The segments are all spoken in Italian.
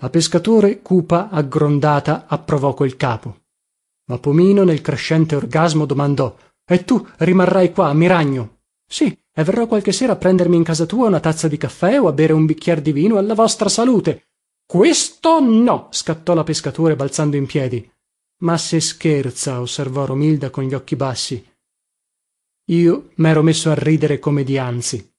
la pescatore cupa aggrondata approvò col capo. Ma pomino nel crescente orgasmo domandò e tu rimarrai qua a miragno? Sì e verrò qualche sera a prendermi in casa tua una tazza di caffè o a bere un bicchier di vino alla vostra salute. Questo no! scattò la pescatore balzando in piedi. Ma se scherza osservò romilda con gli occhi bassi. Io mero messo a ridere come dianzi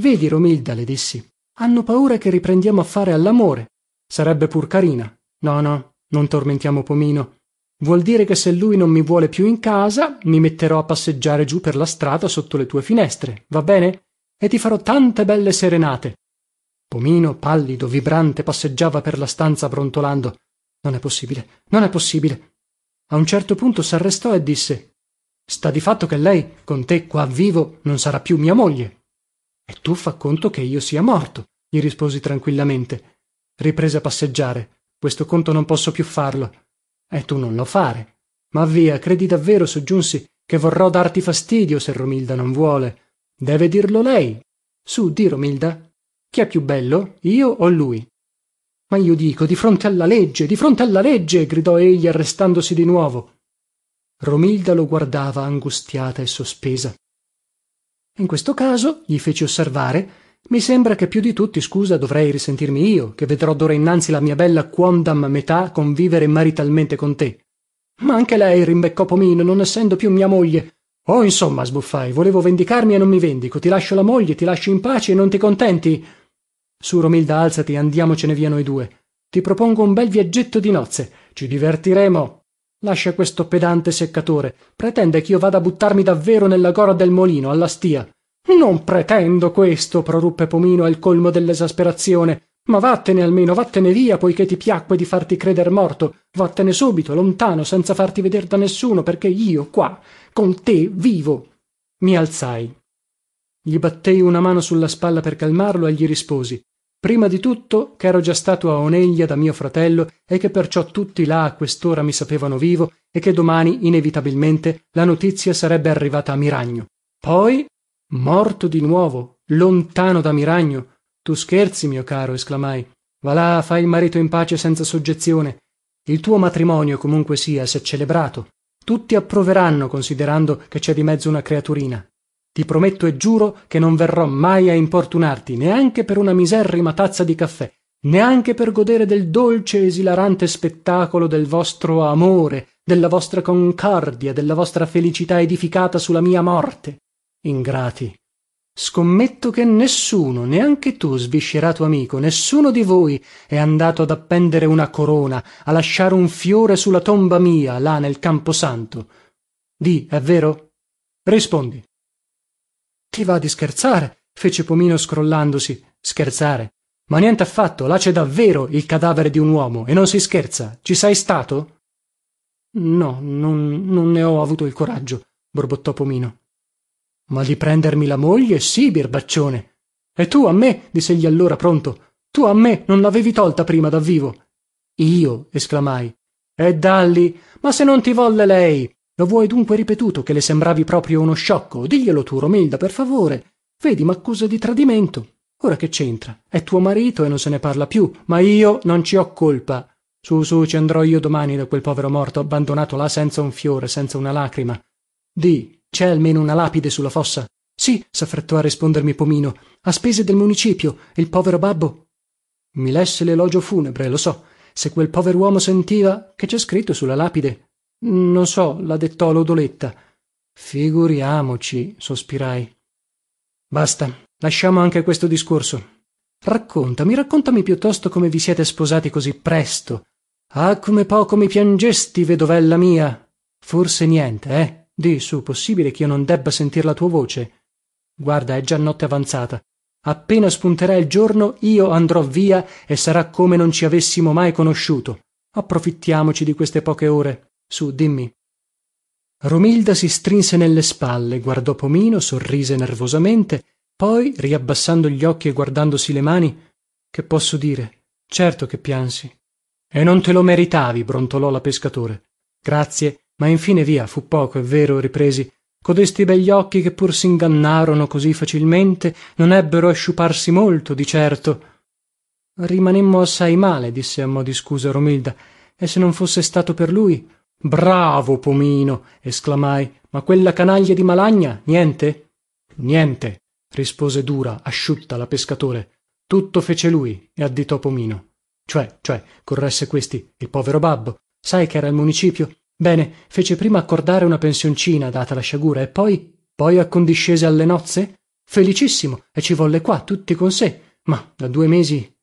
vedi romilda le dissi hanno paura che riprendiamo a fare allamore. Sarebbe pur carina. No no non tormentiamo pomino. Vuol dire che se lui non mi vuole più in casa mi metterò a passeggiare giù per la strada sotto le tue finestre va bene? E ti farò tante belle serenate. Pomino pallido vibrante passeggiava per la stanza brontolando. Non è possibile non è possibile. A un certo punto sarrestò e disse sta di fatto che lei con te qua vivo non sarà più mia moglie e tu fa conto che io sia morto gli risposi tranquillamente. Riprese a passeggiare. Questo conto non posso più farlo. E tu non lo fare. Ma via credi davvero soggiunsi che vorrò darti fastidio se romilda non vuole. Deve dirlo lei. Su di romilda. Chi è più bello io o lui? Ma io dico di fronte alla legge di fronte alla legge gridò egli arrestandosi di nuovo. Romilda lo guardava angustiata e sospesa in questo caso gli feci osservare mi sembra che più di tutti scusa dovrei risentirmi io che vedrò dora innanzi la mia bella quondam metà convivere maritalmente con te. Ma anche lei rimbeccò pomino non essendo più mia moglie. Oh insomma sbuffai volevo vendicarmi e non mi vendico. Ti lascio la moglie ti lascio in pace e non ti contenti? Su romilda alzati andiamocene via noi due. Ti propongo un bel viaggetto di nozze. Ci divertiremo lascia questo pedante seccatore. Pretende chio vada a buttarmi davvero nella gora del molino alla stìa non pretendo questo proruppe pomino al colmo dellesasperazione. Ma vattene almeno vattene via poiché ti piacque di farti creder morto. Vattene subito lontano senza farti veder da nessuno perché io qua con te vivo. Mi alzai. Gli battei una mano sulla spalla per calmarlo e gli risposi prima di tutto chero già stato a oneglia da mio fratello e che perciò tutti là a questora mi sapevano vivo e che domani inevitabilmente la notizia sarebbe arrivata a miragno. Poi morto di nuovo lontano da miragno tu scherzi mio caro esclamai. Va là fai il marito in pace senza soggezione. Il tuo matrimonio comunque sia sè celebrato. Tutti approveranno considerando che cè di mezzo una creaturina ti prometto e giuro che non verrò mai a importunarti neanche per una miserrima tazza di caffè neanche per godere del dolce esilarante spettacolo del vostro amore della vostra concordia della vostra felicità edificata su la mia morte. Ingrati. Scommetto che nessuno neanche tu sviscerato amico nessuno di voi è andato ad appendere una corona a lasciare un fiore su la tomba mia là nel camposanto. Di è vero? Rispondi ti va di scherzare? fece pomino scrollandosi. Scherzare? Ma niente affatto là cè davvero il cadavere di un uomo e non si scherza. Ci sei stato? No non non ne ho avuto il coraggio borbottò pomino. Ma di prendermi la moglie? Sì birbaccione. E tu a me? diss'egli allora pronto. Tu a me non l'avevi tolta prima da vivo? Io esclamai. E dalli ma se non ti volle lei lo vuoi dunque ripetuto che le sembravi proprio uno sciocco? Diglielo tu romilda per favore. Vedi maccusa di tradimento. Ora che c'entra? È tuo marito e non se ne parla più ma io non ci ho colpa. Su su ci andrò io domani da quel povero morto abbandonato là senza un fiore senza una lacrima. Di cè almeno una lapide sulla fossa? Sì saffrettò a rispondermi pomino. A spese del municipio il povero babbo? Mi lesse l'elogio funebre lo so. Se quel poveruomo sentiva che cè scritto sulla lapide non so la dettò lodoletta. Figuriamoci sospirai. Basta lasciamo anche questo discorso. Raccontami raccontami piuttosto come vi siete sposati così presto. Ah come poco mi piangesti vedovella mia. Forse niente eh? Di su possibile chio non debba sentir la tua voce. Guarda è già notte avanzata. Appena spunterà il giorno io andrò via e sarà come non ci avessimo mai conosciuto. Approfittiamoci di queste poche ore su dimmi. Romilda si strinse nelle spalle guardò pomino sorrise nervosamente poi riabbassando gli occhi e guardandosi le mani che posso dire? Certo che piansi. E non te lo meritavi brontolò la pescatore. Grazie ma infine via fu poco è vero ripresi. Codesti begli occhi che pur singannarono così facilmente non ebbero a sciuparsi molto di certo. Rimanemmo assai male disse a mo di scusa romilda e se non fosse stato per lui bravo pomino esclamai ma quella canaglia di malagna niente? Niente rispose dura asciutta la pescatore. Tutto fece lui e additò pomino. Cioè cioè corresse questi il povero babbo. Sai chera il municipio? Bene fece prima accordare una pensioncina data la sciagura e poi poi accondiscese alle nozze? Felicissimo e ci volle qua tutti con sé. Ma da due mesi?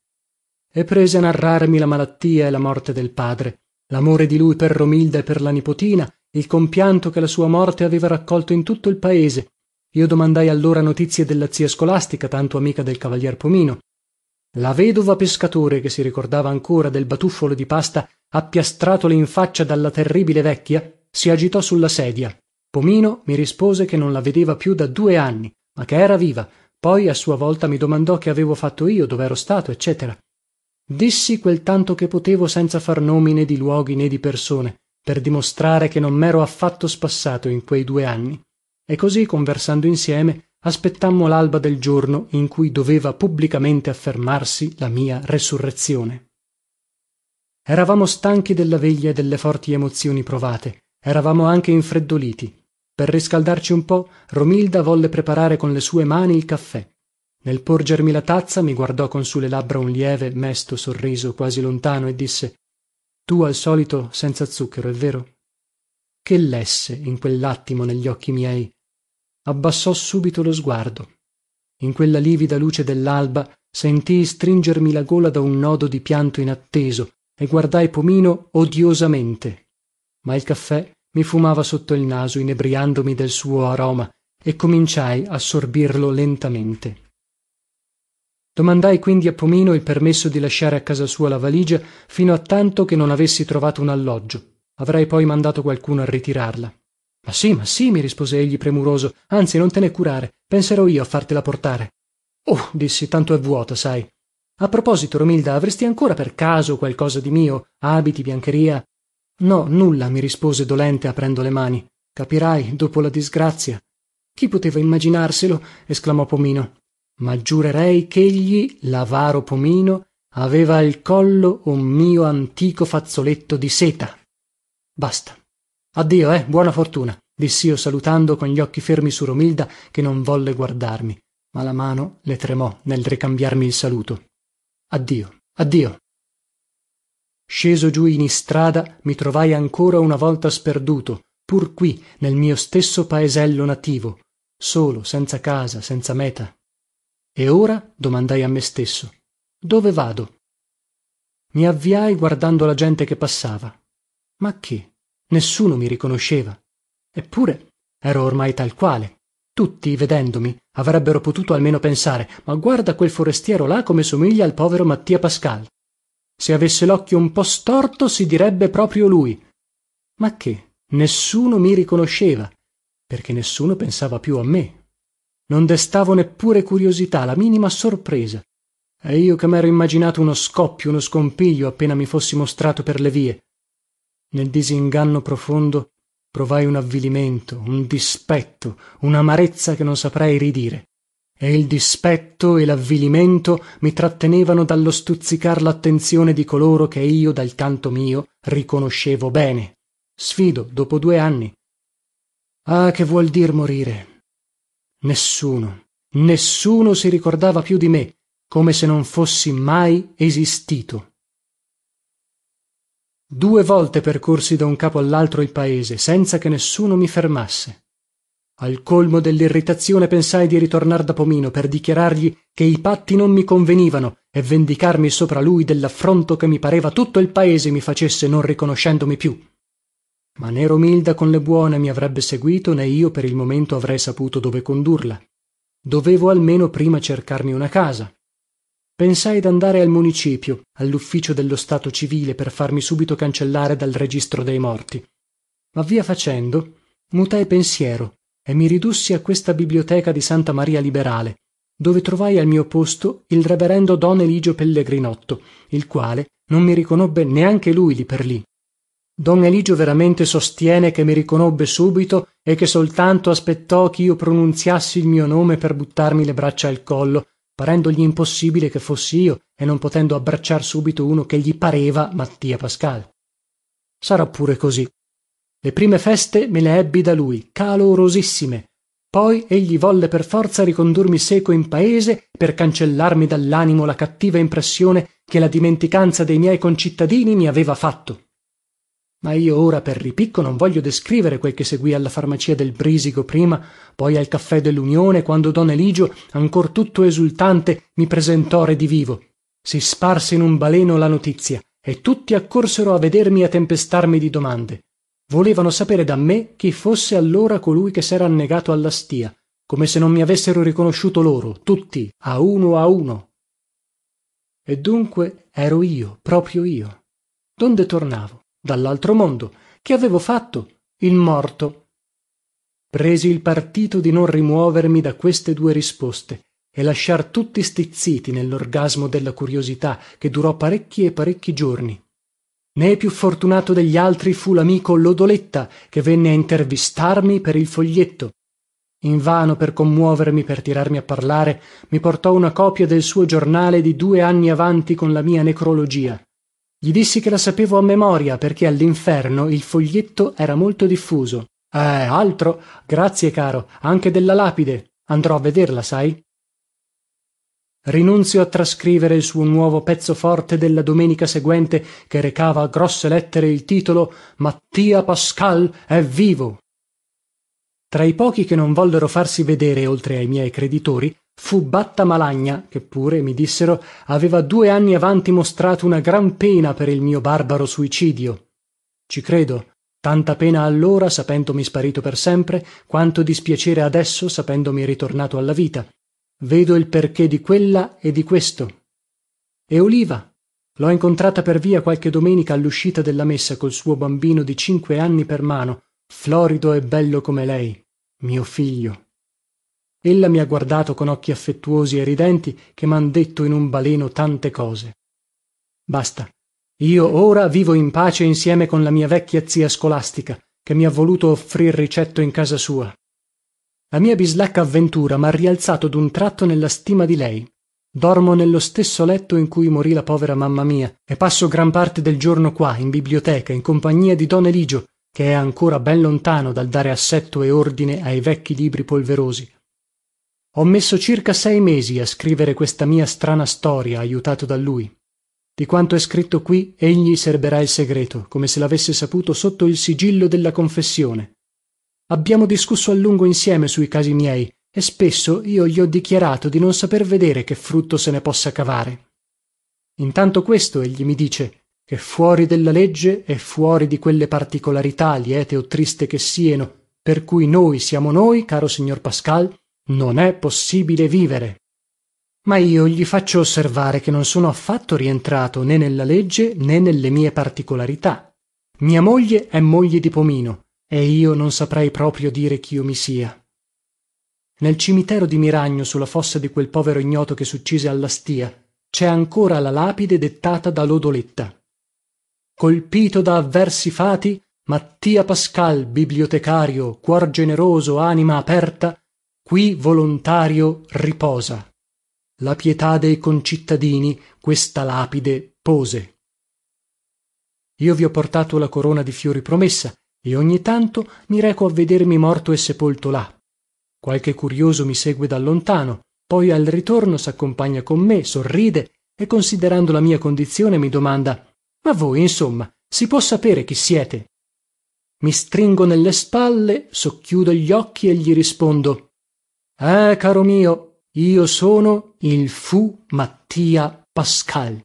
E prese a narrarmi la malattia e la morte del padre lamore di lui per romilda e per la nipotina il compianto che la sua morte aveva raccolto in tutto il paese. Io domandai allora notizie della zia scolastica tanto amica del cavalier pomino. La vedova pescatore che si ricordava ancora del batuffolo di pasta appiastratole in faccia dalla terribile vecchia si agitò sulla sedia. Pomino mi rispose che non la vedeva più da due anni ma che era viva. Poi a sua volta mi domandò che avevo fatto io dovero stato dissi quel tanto che potevo senza far nomi né di luoghi né di persone per dimostrare che non mero affatto spassato in quei due anni. E così conversando insieme aspettammo lalba del giorno in cui doveva pubblicamente affermarsi la mia resurrezione. Eravamo stanchi della veglia e delle forti emozioni provate. Eravamo anche infreddoliti. Per riscaldarci un po romilda volle preparare con le sue mani il caffè nel porgermi la tazza mi guardò con su le labbra un lieve mesto sorriso quasi lontano e disse tu al solito senza zucchero è vero? Che lesse in quellattimo negli occhi miei. Abbassò subito lo sguardo. In quella livida luce dellalba sentii stringermi la gola da un nodo di pianto inatteso e guardai pomino odiosamente. Ma il caffè mi fumava sotto il naso inebriandomi del suo aroma e cominciai a sorbirlo lentamente domandai quindi a pomino il permesso di lasciare a casa sua la valigia fino a tanto che non avessi trovato un alloggio. Avrei poi mandato qualcuno a ritirarla. Ma sì ma sì mi rispose egli premuroso anzi non te ne curare penserò io a fartela portare. Oh dissi tanto è vuota sai. A proposito romilda avresti ancora per caso qualcosa di mio? Abiti biancheria? No nulla mi rispose dolente aprendo le mani. Capirai dopo la disgrazia. Chi poteva immaginarselo? esclamò pomino ma giurerei chegli lavaro pomino aveva al collo un mio antico fazzoletto di seta. Basta. Addio eh buona fortuna dissio salutando con gli occhi fermi su romilda che non volle guardarmi ma la mano le tremò nel ricambiarmi il saluto. Addio addio. Sceso giù in istrada mi trovai ancora una volta sperduto pur qui nel mio stesso paesello nativo solo senza casa senza meta e ora domandai a me stesso dove vado? Mi avviai guardando la gente che passava. Ma che? Nessuno mi riconosceva. Eppure ero ormai tal quale. Tutti vedendomi avrebbero potuto almeno pensare ma guarda quel forestiero là come somiglia al povero mattia pascal. Se avesse locchio un po storto si direbbe proprio lui. Ma che? Nessuno mi riconosceva perché nessuno pensava più a me non destavo neppure curiosità la minima sorpresa. E io che mero immaginato uno scoppio uno scompiglio appena mi fossi mostrato per le vie. Nel disinganno profondo provai un avvilimento un dispetto unamarezza che non saprei ridire. E il dispetto e lavvilimento mi trattenevano dallo stuzzicar lattenzione di coloro che io dal canto mio riconoscevo bene. Sfido dopo due anni. Ah che vuol dir morire nessuno. Nessuno si ricordava più di me come se non fossi mai esistito. Due volte percorsi da un capo allaltro il paese senza che nessuno mi fermasse. Al colmo dellirritazione pensai di ritornar da pomino per dichiarargli che i patti non mi convenivano e vendicarmi sopra lui dellaffronto che mi pareva tutto il paese mi facesse non riconoscendomi più ma né romilda con le buone mi avrebbe seguito né io per il momento avrei saputo dove condurla. Dovevo almeno prima cercarmi una casa. Pensai dandare al municipio allufficio dello stato civile per farmi subito cancellare dal registro dei morti. Ma via facendo mutai pensiero e mi ridussi a questa biblioteca di santa maria liberale dove trovai al mio posto il reverendo don eligio pellegrinotto il quale non mi riconobbe neanche lui lì per lì don eligio veramente sostiene che mi riconobbe subito e che soltanto aspettò chio pronunziassi il mio nome per buttarmi le braccia al collo parendogli impossibile che fossi io e non potendo abbracciar subito uno che gli pareva mattia pascal. Sarà pure così. Le prime feste me le ebbi da lui calorosissime. Poi egli volle per forza ricondurmi seco in paese per cancellarmi dallanimo la cattiva impressione che la dimenticanza dei miei concittadini mi aveva fatto ma io ora per ripicco non voglio descrivere quel che seguì alla farmacia del brìsigo prima poi al caffè dellunione quando don eligio ancor tutto esultante mi presentò redivivo si sparse in un baleno la notizia e tutti accorsero a vedermi e a tempestarmi di domande. Volevano sapere da me chi fosse allora colui che sera annegato alla stìa come se non mi avessero riconosciuto loro tutti a uno a uno. E dunque ero io proprio io. Donde tornavo dallaltro mondo che avevo fatto il morto. Presi il partito di non rimuovermi da queste due risposte e lasciar tutti stizziti nellorgasmo della curiosità che durò parecchi e parecchi giorni. Né più fortunato degli altri fu lamico lodoletta che venne a intervistarmi per il foglietto. Invano per commuovermi per tirarmi a parlare mi portò una copia del suo giornale di due anni avanti con la mia necrologia gli dissi che la sapevo a memoria perché allinferno il foglietto era molto diffuso. Eh altro? Grazie caro. Anche della lapide. Andrò a vederla sai? Rinunzio a trascrivere il suo nuovo pezzo forte della domenica seguente che recava a grosse lettere il titolo mattia pascal è vivo tra i pochi che non vollero farsi vedere oltre ai miei creditori fu batta malagna che pure mi dissero aveva due anni avanti mostrato una gran pena per il mio barbaro suicidio. Ci credo. Tanta pena allora sapendomi sparito per sempre quanto dispiacere adesso sapendomi ritornato alla vita. Vedo il perché di quella e di questo. E oliva? Lho incontrata per via qualche domenica alluscita della messa col suo bambino di cinque anni per mano florido e bello come lei mio figlio ella mi ha guardato con occhi affettuosi e ridenti che mhan detto in un baleno tante cose. Basta. Io ora vivo in pace insieme con la mia vecchia zia scolastica che mi ha voluto offrir ricetto in casa sua. La mia bislacca avventura mha rialzato dun tratto nella stima di lei. Dormo nello stesso letto in cui morì la povera mamma mia e passo gran parte del giorno qua in biblioteca in compagnia di don eligio che è ancora ben lontano dal dare assetto e ordine ai vecchi libri polverosi ho messo circa sei mesi a scrivere questa mia strana storia ajutato da lui. Di quanto è scritto qui egli serberà il segreto come se lavesse saputo sotto il sigillo della confessione. Abbiamo discusso a lungo insieme sui casi miei e spesso io gli ho dichiarato di non saper vedere che frutto se ne possa cavare. Intanto questo egli mi dice che fuori della legge e fuori di quelle particolarità liete o triste che sieno per cui noi siamo noi caro signor pascal non è possibile vivere. Ma io gli faccio osservare che non sono affatto rientrato né nella legge né nelle mie particolarità. Mia moglie è moglie di pomino e io non saprei proprio dire chio mi sia. Nel cimitero di miragno su la fossa di quel povero ignoto che succise alla stìa cè ancora la lapide dettata da lodoletta. Colpito da avversi fati mattia pascal bibliotecario cuor generoso anima aperta qui volontario riposa. La pietà dei concittadini questa lapide pose. Io vi ho portato la corona di fiori promessa e ogni tanto mi reco a vedermi morto e sepolto là. Qualche curioso mi segue da lontano poi al ritorno saccompagna con me sorride e considerando la mia condizione mi domanda ma voi insomma si può sapere chi siete? Mi stringo nelle spalle socchiudo gli occhi e gli rispondo eh caro mio io sono il fu mattia pascal